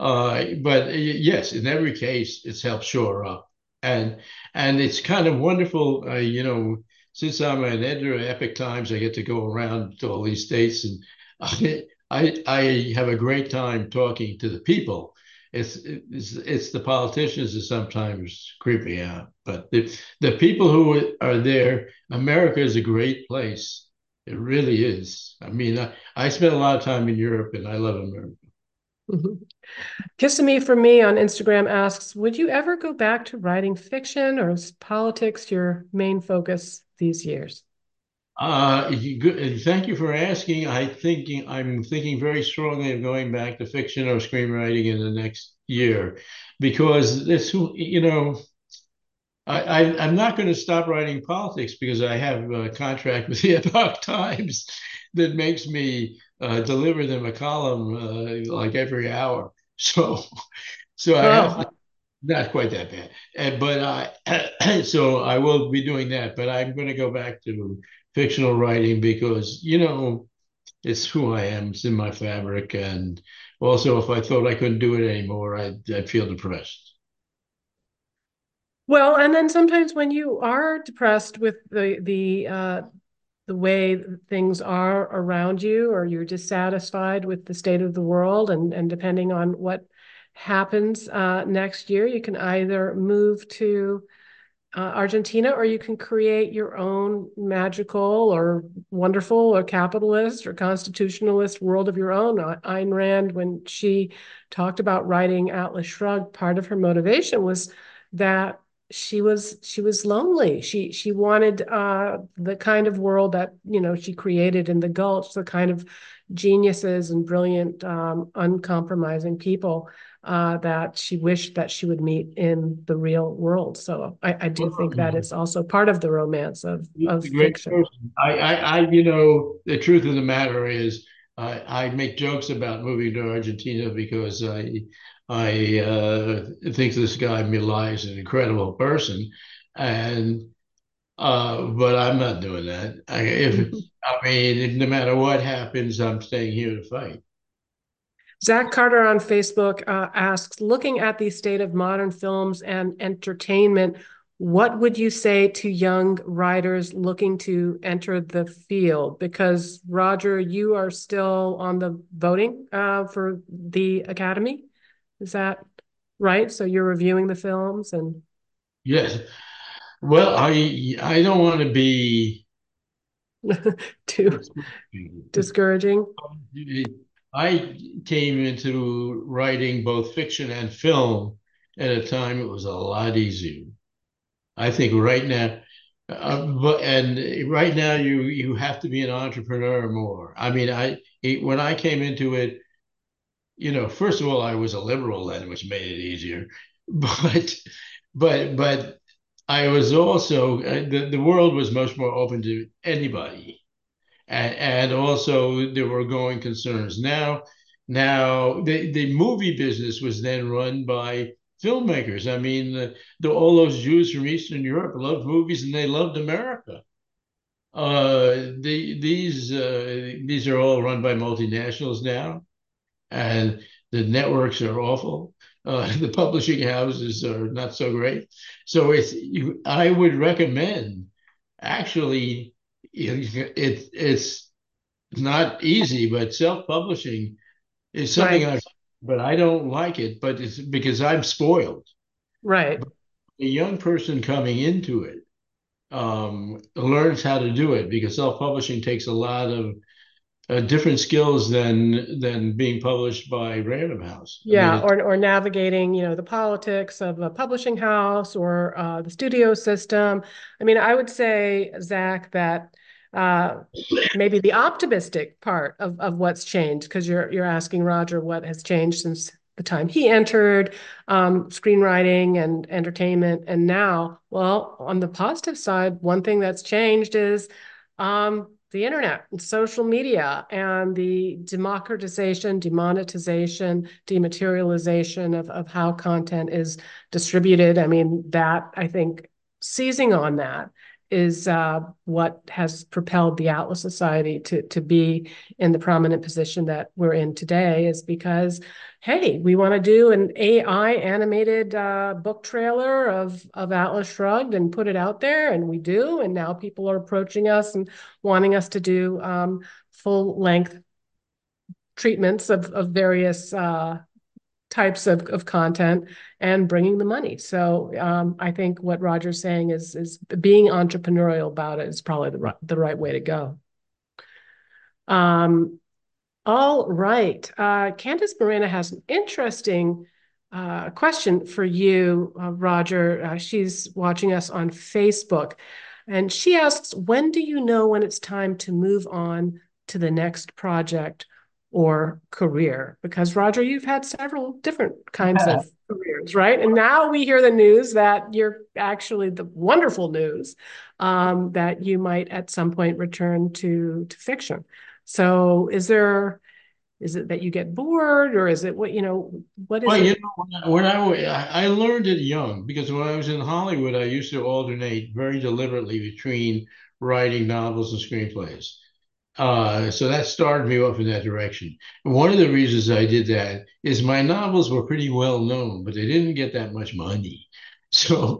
uh, uh, but yes, in every case, it's helped shore up, and and it's kind of wonderful. Uh, you know, since I'm an editor of Epoch Times, I get to go around to all these states, and I I, I have a great time talking to the people it's it's it's the politicians that sometimes creep me out. But the the people who are there, America is a great place. It really is. I mean, I, I spent a lot of time in Europe, and I love America. Mm-hmm. Kissimmee for me on Instagram asks, would you ever go back to writing fiction, or is politics your main focus these years? Uh, thank you for asking. I thinking I'm thinking very strongly of going back to fiction or screenwriting in the next year, because this, you know, I, I am not going to stop writing politics because I have a contract with the Epoch Times that makes me uh, deliver them a column uh, like every hour. So, so I have to, not quite that bad, uh, but I so I will be doing that. But I'm going to go back to fictional writing because you know it's who I am. It's in my fabric, and also if I thought I couldn't do it anymore, I'd, I'd feel depressed. Well, and then sometimes when you are depressed with the the uh, the way things are around you, or you're dissatisfied with the state of the world, and and depending on what happens uh, next year, you can either move to uh, Argentina, or you can create your own magical or wonderful or capitalist or constitutionalist world of your own. Ayn Rand, when she talked about writing Atlas Shrugged, part of her motivation was that she was she was lonely. She she wanted uh, the kind of world that you know she created in the Gulch, the kind of geniuses and brilliant, um, uncompromising people uh, that she wished that she would meet in the real world. So I, I do think that it's also part of the romance of, of fiction. I, I, I, you know, the truth of the matter is, I, I make jokes about moving to Argentina because I, I uh, think this guy Milei is an incredible person, and uh, but I'm not doing that. I, if I mean, no matter what happens, I'm staying here to fight. Zach Carter on Facebook uh, asks, looking at the state of modern films and entertainment, what would you say to young writers looking to enter the field? Because Roger, you are still on the voting uh, for the Academy. Is that right? So you're reviewing the films and. Yes. Well, I I don't want to be too discouraging. I came into writing both fiction and film at a time it was a lot easier. I think right now, uh, but and right now you you have to be an entrepreneur more. I mean, I when I came into it, you know, first of all, I was a liberal then, which made it easier, but but but I was also uh, the the world was much more open to anybody and, and also there were going concerns. Now, now the, the movie business was then run by filmmakers. I mean, the, the, all those Jews from Eastern Europe loved movies and they loved America. Uh, the, these uh, these are all run by multinationals now, and the networks are awful. Uh, the publishing houses are not so great. So it's you, I would recommend actually it, it's not easy, but self-publishing is something Right. I, but I don't like it. But it's because I'm spoiled. Right. A young person coming into it um, learns how to do it because self-publishing takes a lot of uh, different skills than than being published by Random House. I mean, Yeah, or or navigating, you know, the politics of a publishing house or uh, the studio system. I mean, I would say, Zach, that uh, maybe the optimistic part of of what's changed, because you're you're asking Roger what has changed since the time he entered um, screenwriting and entertainment, and now, well, on the positive side, one thing that's changed is um, the internet and social media and the democratization, demonetization, dematerialization of, of how content is distributed. I mean, that I think seizing on that is uh, what has propelled the Atlas Society to, to be in the prominent position that we're in today, is because, hey, we want to do an AI animated uh, book trailer of, of Atlas Shrugged and put it out there, and we do. And now people are approaching us and wanting us to do um, full length treatments of, of various uh, types of, of content and bringing the money. So um, I think what Roger's saying is is being entrepreneurial about it is probably the right, the right way to go. Um, all right. Uh, Candice Morena has an interesting uh, question for you, uh, Roger. Uh, she's watching us on Facebook. And she asks, when do you know when it's time to move on to the next project or career? Because, Roger, you've had several different kinds of careers, right? And now we hear the news that you're actually the wonderful news um, that you might at some point return to, to fiction. So, is there is it that you get bored, or is it what you know? What is well, you know, when I, when I I learned it young because when I was in Hollywood, I used to alternate very deliberately between writing novels and screenplays. Uh, so that started me off in that direction. And one of the reasons I did that is my novels were pretty well known, but they didn't get that much money. So,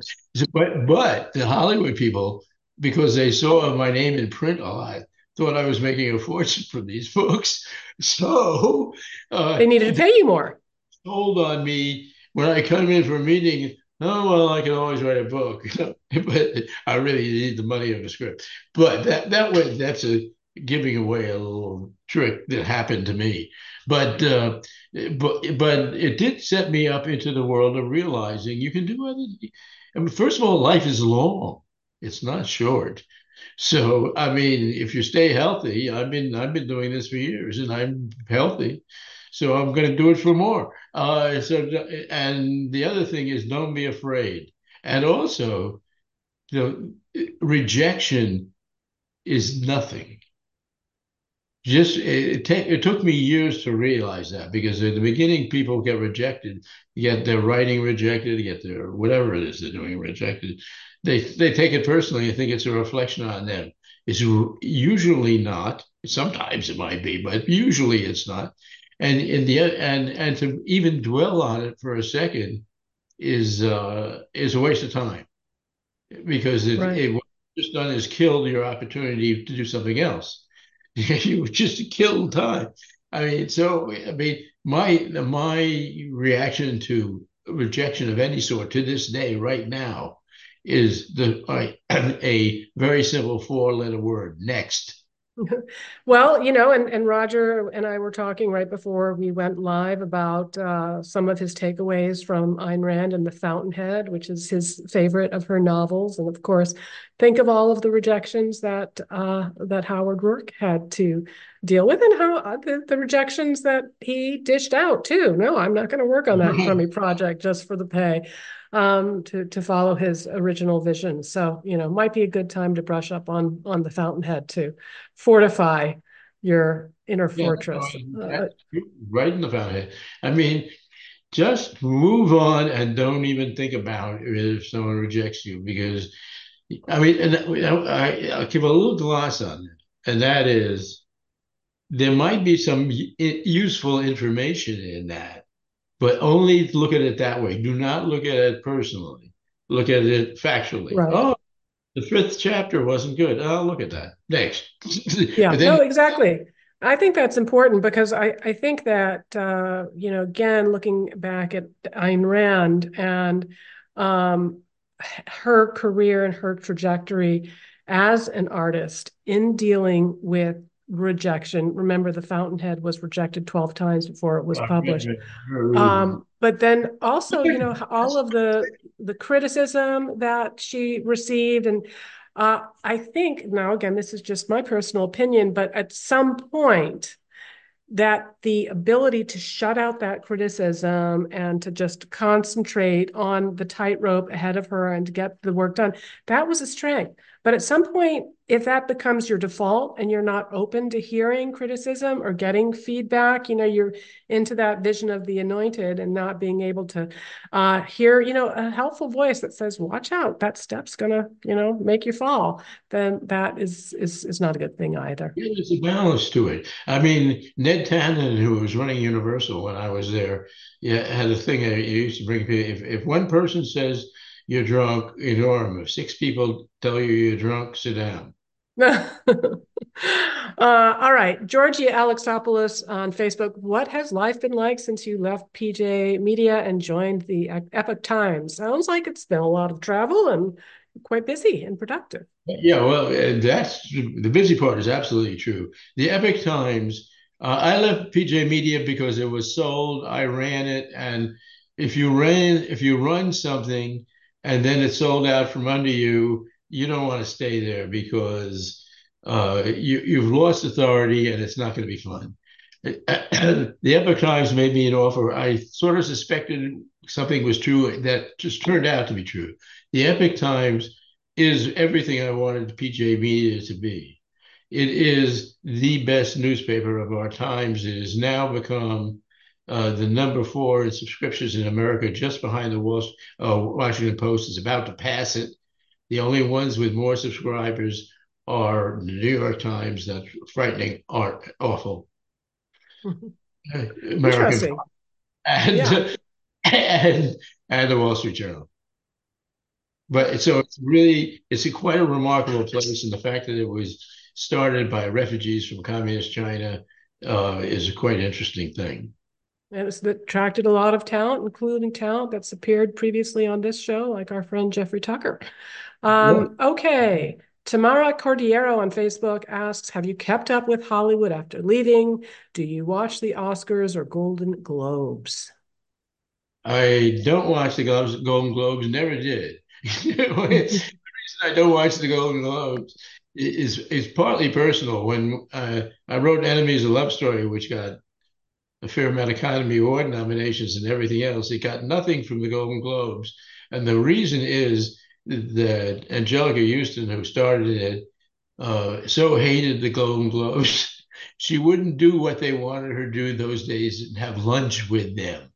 but but the Hollywood people, because they saw my name in print a lot, thought I was making a fortune from these books. So uh, They needed to pay you more. told on me when I come in for a meeting. Oh well, I can always write a book, but I really need the money of a script. But that that way, that's a giving away a little trick that happened to me. But uh, but but it did set me up into the world of realizing you can do other. I mean, first of all, life is long; it's not short. So I mean, if you stay healthy, I've been I've been doing this for years, and I'm healthy, so I'm going to do it for more. Uh, so and the other thing is, don't be afraid, and also, the rejection is nothing just it, it, it took me years to realize that because at the beginning people get rejected get their writing rejected get their whatever it is they're doing rejected. They they take it personally and think it's a reflection on them. It's usually not. Sometimes it might be but usually it's not. And in the and and to even dwell on it for a second is uh is a waste of time. Because it, Right. it just done is killed your opportunity to do something else you just killed time. I mean, so I mean, my my reaction to rejection of any sort to this day, right now, is the I, a very simple four-letter word: next. Well, you know, and, and Roger and I were talking right before we went live about uh, some of his takeaways from Ayn Rand and The Fountainhead, which is his favorite of her novels. And of course, think of all of the rejections that uh, that Howard Roark had to deal with and how uh, the, the rejections that he dished out too. No, I'm not going to work on that crummy project just for the pay um, to to follow his original vision. So, you know, might be a good time to brush up on on the Fountainhead to fortify your inner Yeah, fortress. Uh, that's right in the fountainhead. I mean, just move on and don't even think about it if someone rejects you because I mean, and I, I'll give a little gloss on it, and that is there might be some useful information in that, but only look at it that way. Do not look at it personally. Look at it factually. right. Oh, the fifth chapter wasn't good. Oh, look at that. Next. Yeah. then No, exactly. I think that's important because I, I think that, uh, you know, again, looking back at Ayn Rand and um, her career and her trajectory as an artist in dealing with rejection. Remember, The Fountainhead was rejected 12 times before it was published. Um, but then also, you know, all of the the criticism that she received and uh, I think now, again, this is just my personal opinion, but at some point, that the ability to shut out that criticism and to just concentrate on the tightrope ahead of her and to get the work done, that was a strength. But at some point, if that becomes your default and you're not open to hearing criticism or getting feedback, you know, you're into that vision of the anointed and not being able to uh, hear, you know, a helpful voice that says, "Watch out, that step's gonna, you know, make you fall." Then that is is is not a good thing either. Yeah, there's a balance to it. I mean, Ned Tanen, who was running Universal when I was there, yeah, had a thing. He used to bring. If if one person says you're drunk, ignore them. If six people tell you you're drunk, sit down. uh, all right. Georgia Alexopoulos on Facebook. What has life been like since you left PJ Media and joined the Epoch Times? Sounds like it's been a lot of travel and quite busy and productive. Yeah, well, that's the busy part is absolutely true. The Epoch Times, uh, I left PJ Media because it was sold. I ran it, and if you ran, if you run something and then it's sold out from under you, you don't want to stay there because uh, you, you've lost authority and it's not going to be fun. the Epoch Times made me an offer. I sort of suspected something was true that just turned out to be true. The Epoch Times is everything I wanted PJ Media to be. It is the best newspaper of our times. It has now become uh, the number four in subscriptions in America, just behind the Wall, uh, Washington Post, is about to pass it. The only ones with more subscribers are the New York Times. That's frightening, art, awful. American and, yeah. and and the Wall Street Journal. But so it's really it's a quite a remarkable place, and the fact that it was started by refugees from communist China uh, is a quite interesting thing. And it's attracted a lot of talent, including talent that's appeared previously on this show, like our friend Jeffrey Tucker. Um, yeah. Okay. Tamara Cordiero on Facebook asks Have you kept up with Hollywood after leaving? Do you watch the Oscars or Golden Globes? I don't watch the Golden Globes, never did. the reason I don't watch the Golden Globes is, is partly personal. When uh, I wrote Enemies of Love Story, which got a fair amount of Academy Award nominations and everything else. It got nothing from the Golden Globes. And the reason is that Anjelica Huston, who started it, uh, so hated the Golden Globes, she wouldn't do what they wanted her to do those days and have lunch with them.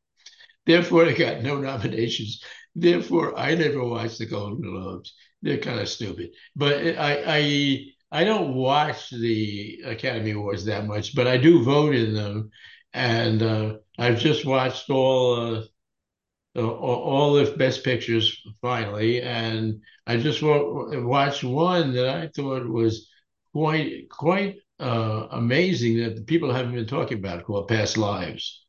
Therefore, they got no nominations. Therefore, I never watched the Golden Globes. They're kind of stupid. But I, I, I don't watch the Academy Awards that much, but I do vote in them and uh, I've just watched all uh, all the best pictures finally, and I just watched one that I thought was quite quite uh, amazing that people haven't been talking about called Past Lives.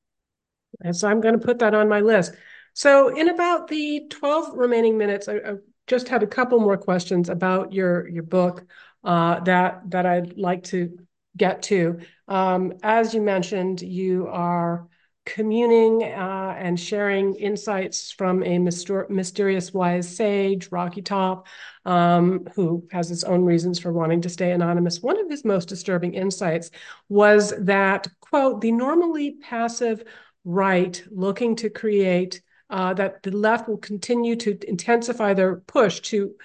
And so I'm going to put that on my list. So in about the 12 remaining minutes, I, I just had a couple more questions about your your book uh, that that I'd like to get to. Um, as you mentioned, you are communing uh, and sharing insights from a myster- mysterious wise sage, Rocky Top, um, who has his own reasons for wanting to stay anonymous. One of his most disturbing insights was that, quote, the normally passive right looking to create, uh, that the left will continue to intensify their push to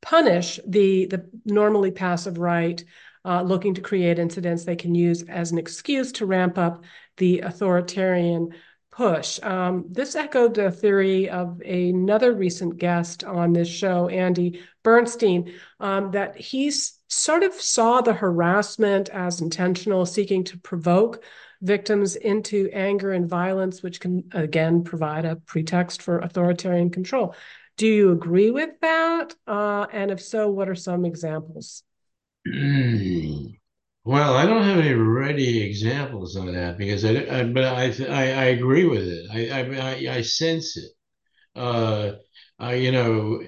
punish the, the normally passive right uh, looking to create incidents they can use as an excuse to ramp up the authoritarian push. Um, this echoed the theory of another recent guest on this show, Andy Bernstein, um, that he sort of saw the harassment as intentional, seeking to provoke victims into anger and violence, which can again provide a pretext for authoritarian control. Do you agree with that? Uh, and if so, what are some examples? Well, I don't have have any ready examples on that because I, I but I, I, I agree with it. I I I, sense it. Uh, I you know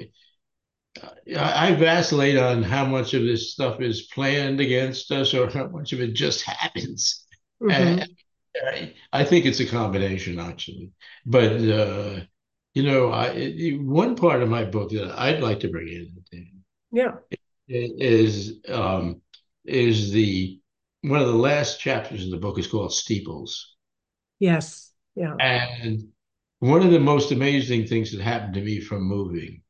I, I vacillate on how much of this stuff is planned against us or how much of it just happens. Mm-hmm. I, I, think it's a combination actually, but uh, you know, I one part of my book that I'd like to bring in, yeah, is um, is the one of the last chapters in the book is called Steeples. Yes. Yeah. And one of the most amazing things that happened to me from moving,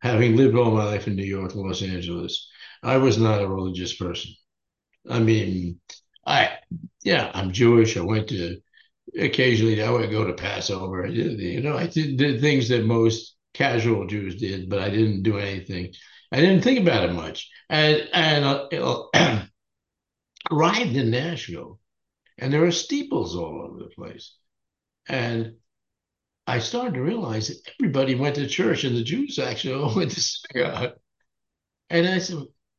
having lived all my life in New York Los Angeles, I was not a religious person. I mean, I yeah, I'm Jewish. I went to occasionally I would go to Passover. You know, I did, did things that most casual Jews did, but I didn't do anything. I didn't think about it much. And and uh, arrived in Nashville, and there are steeples all over the place. And I started to realize that everybody went to church, and the Jews actually all went to synagogue. And I said,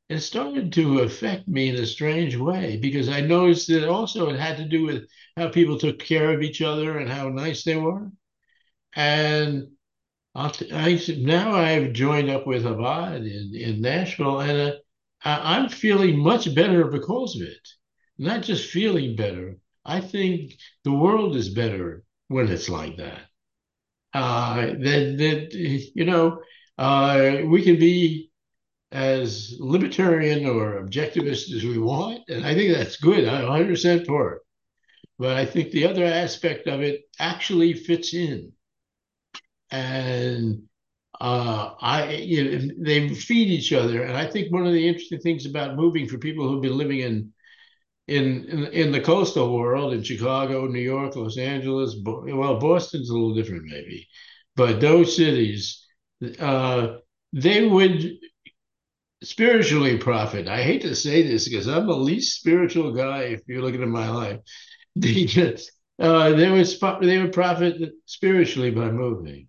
it started to affect me in a strange way because I noticed that also it had to do with how people took care of each other and how nice they were. And I now I've joined up with Chabad in, in Nashville, and uh, I'm feeling much better because of it. Not just feeling better. I think the world is better when it's like that. Uh, that that you know, uh, we can be as libertarian or objectivist as we want, and I think that's good. I'm 100% for it. But I think the other aspect of it actually fits in, and uh, I you know, they feed each other. And I think one of the interesting things about moving for people who've been living in in in, in the coastal world in Chicago, New York, Los Angeles, well, Boston's a little different maybe, but those cities, uh, they would spiritually profit. I hate to say this because I'm the least spiritual guy. If you're looking at my life, they just uh, they would they would profit spiritually by moving.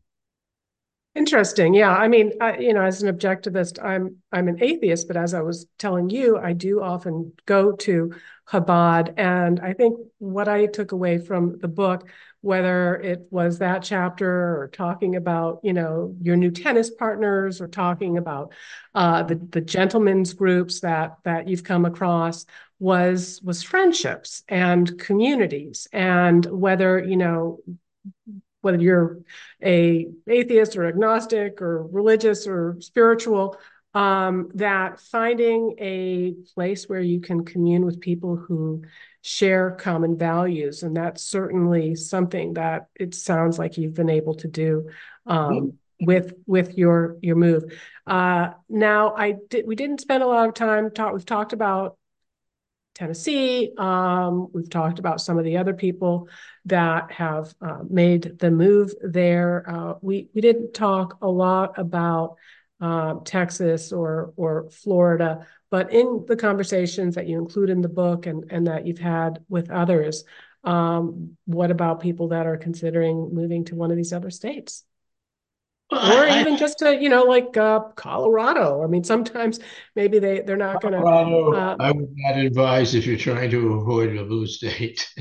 Interesting. Yeah. I mean, I, you know, as an objectivist, I'm I'm an atheist, but as I was telling you, I do often go to Chabad, and I think what I took away from the book, whether it was that chapter or talking about, you know, your new tennis partners, or talking about uh, the the gentlemen's groups that that you've come across, was was friendships and communities, and whether you know whether you're a atheist or agnostic or religious or spiritual, um, that finding a place where you can commune with people who share common values, and that's certainly something that it sounds like you've been able to do um, mm-hmm. with with your your move. Uh, now, I did we didn't spend a lot of time talk. We've talked about Tennessee. Um, we've talked about some of the other people that have uh, made the move there. Uh, we we didn't talk a lot about uh, Texas or or Florida, but in the conversations that you include in the book and and that you've had with others, um, what about people that are considering moving to one of these other states? Well, or I, even I, just to you know like uh, Colorado. I mean, sometimes maybe they they're not going to. Uh, I would not advise if you're trying to avoid a blue state.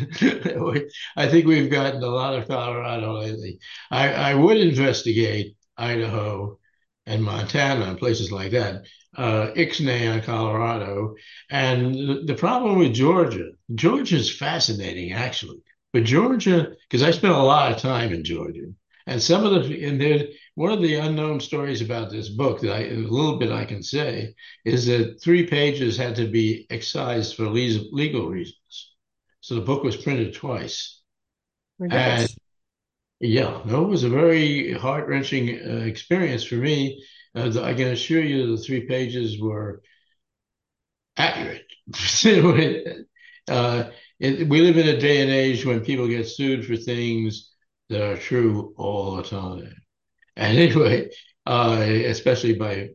I think we've gotten a lot of Colorado lately. I, I would investigate Idaho and Montana and places like that. Uh, Ixnay on Colorado, and the, the problem with Georgia. Georgia is fascinating actually, but Georgia because I spent a lot of time in Georgia. And some of the and there one of the unknown stories about this book that I a little bit I can say is that three pages had to be excised for legal reasons. So the book was printed twice. And yeah, no, it was a very heart wrenching uh, experience for me. Uh, I can assure you the three pages were accurate. uh, it, we live in a day and age when people get sued for things that are true all the time. And anyway, uh, especially by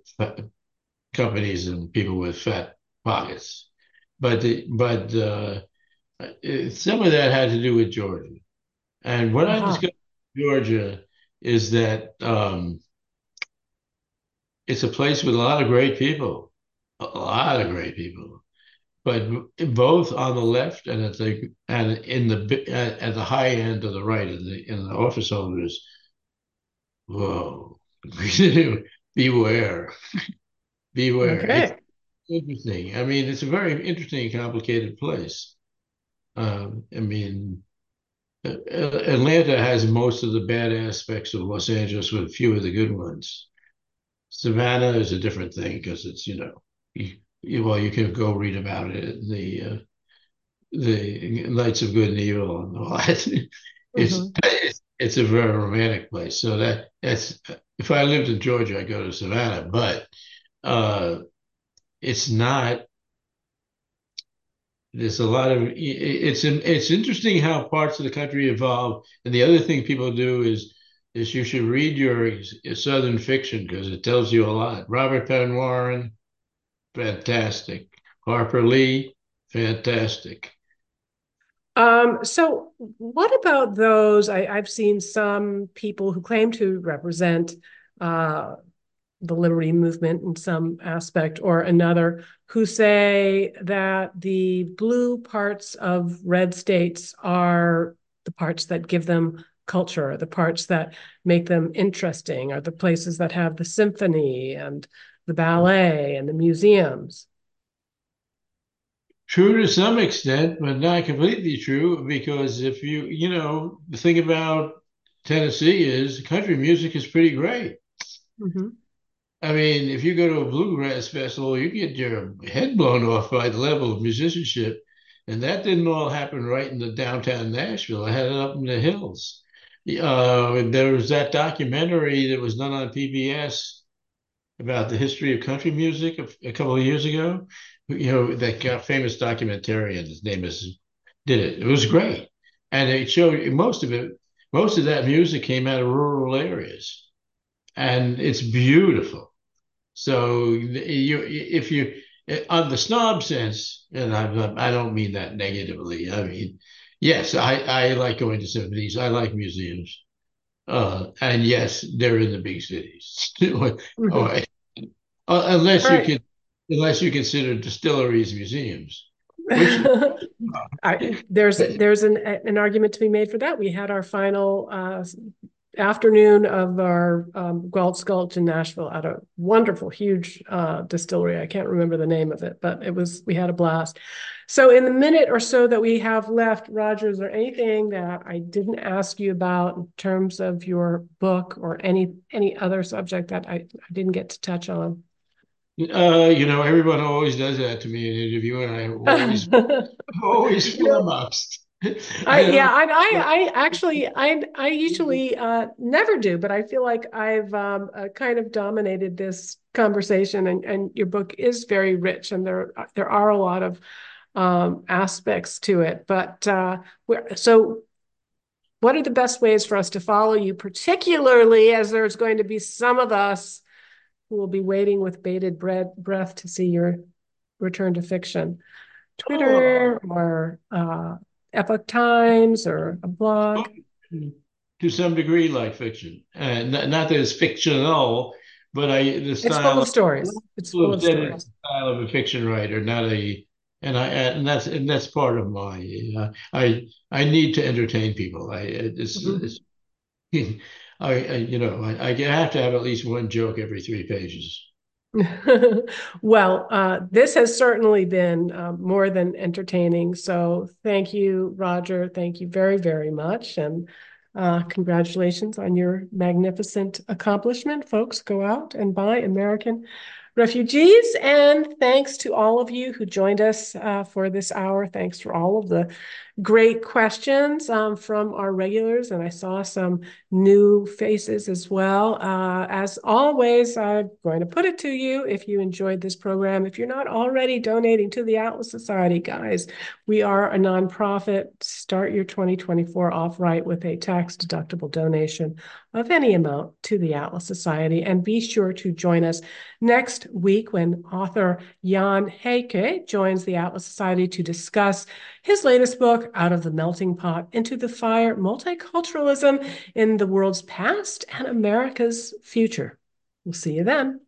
companies and people with fat pockets. But the, but uh, some of that had to do with Georgia. And what uh-huh. I discovered in Georgia is that um, it's a place with a lot of great people, a lot of great people. but both on the left and at the and in the at the high end of the right in the in the office holders. Whoa, beware, beware. Okay. It's interesting. I mean, it's a very interesting, complicated place. Um, I mean, Atlanta has most of the bad aspects of Los Angeles with a few of the good ones. Savannah is a different thing because it's you know you, you, well you can go read about it the uh, the Knights of Good and Evil and all that. it's, mm-hmm. it's it's a very romantic place. So that that's if I lived in Georgia, I'd go to Savannah, but uh, it's not there's a lot of it's it's interesting how parts of the country evolve. And the other thing people do is is you should read your southern fiction because it tells you a lot. Robert penn warren fantastic. Harper lee fantastic um, so what about those I, i've seen some people who claim to represent uh, the liberty movement in some aspect or another who say that the blue parts of red states are the parts that give them culture, the parts that make them interesting, are the places that have the symphony and the ballet and the museums. True to some extent, but not completely true, because if you, you know, the thing about Tennessee is country music is pretty great. Mm-hmm. I mean, if you go to a bluegrass festival, you get your head blown off by the level of musicianship. And that didn't all happen right in the downtown Nashville. I had it up in the hills. Uh, there was that documentary that was done on PBS about the history of country music a, a couple of years ago. You know, that famous documentarian, his name is, did it. It was great. And it showed most of it, most of that music came out of rural areas. And it's beautiful so you, if you, on the snob sense, and I, I don't mean that negatively. I mean, yes, I, I like going to symphonies. I like museums, uh, and yes, they're in the big cities. mm-hmm. oh, unless right. you can, unless you consider distilleries museums. Which, I, there's there's an an argument to be made for that. We had our final uh, afternoon of our um, Gulch Gulch in Nashville at a wonderful, huge uh, distillery. I can't remember the name of it, but it was we had a blast. So, in the minute or so that we have left, Roger, is there anything that I didn't ask you about in terms of your book or any any other subject that I, I didn't get to touch on? Uh, you know, everyone always does that to me in an interview, and I always always flummoxed. I, yeah, I, I, I actually, I, I usually uh, never do, but I feel like I've um, uh, kind of dominated this conversation, and, and your book is very rich, and there, there are a lot of um, aspects to it. But uh, so, what are the best ways for us to follow you, particularly as there's going to be some of us who will be waiting with bated breath to see your return to fiction? Twitter oh. or uh, Epoch Times or a blog? To some degree, like fiction, and not, not that it's fictional, but I the style it's full of stories. It's full of stories. Style of a fiction writer, not a, and I and that's and that's part of my. Uh, I I need to entertain people. I it's, mm-hmm. it's I, I, you know I, I have to have at least one joke every three pages. well, uh, this has certainly been uh, more than entertaining. So thank you, Roger. Thank you very, very much. And uh, congratulations on your magnificent accomplishment. Folks, go out and buy American refugees. And thanks to all of you who joined us uh, for this hour. Thanks for all of the great questions um, from our regulars. And I saw some new faces as well. Uh, as always, I'm going to put it to you if you enjoyed this program. If you're not already donating to the Atlas Society, guys, we are a nonprofit. Start your 2024 off right with a tax deductible donation of any amount to the Atlas Society. And be sure to join us next week when author Jan Heike joins the Atlas Society to discuss his latest book, Out of the Melting Pot into the Fire Multiculturalism in the World's Past and America's Future. We'll see you then.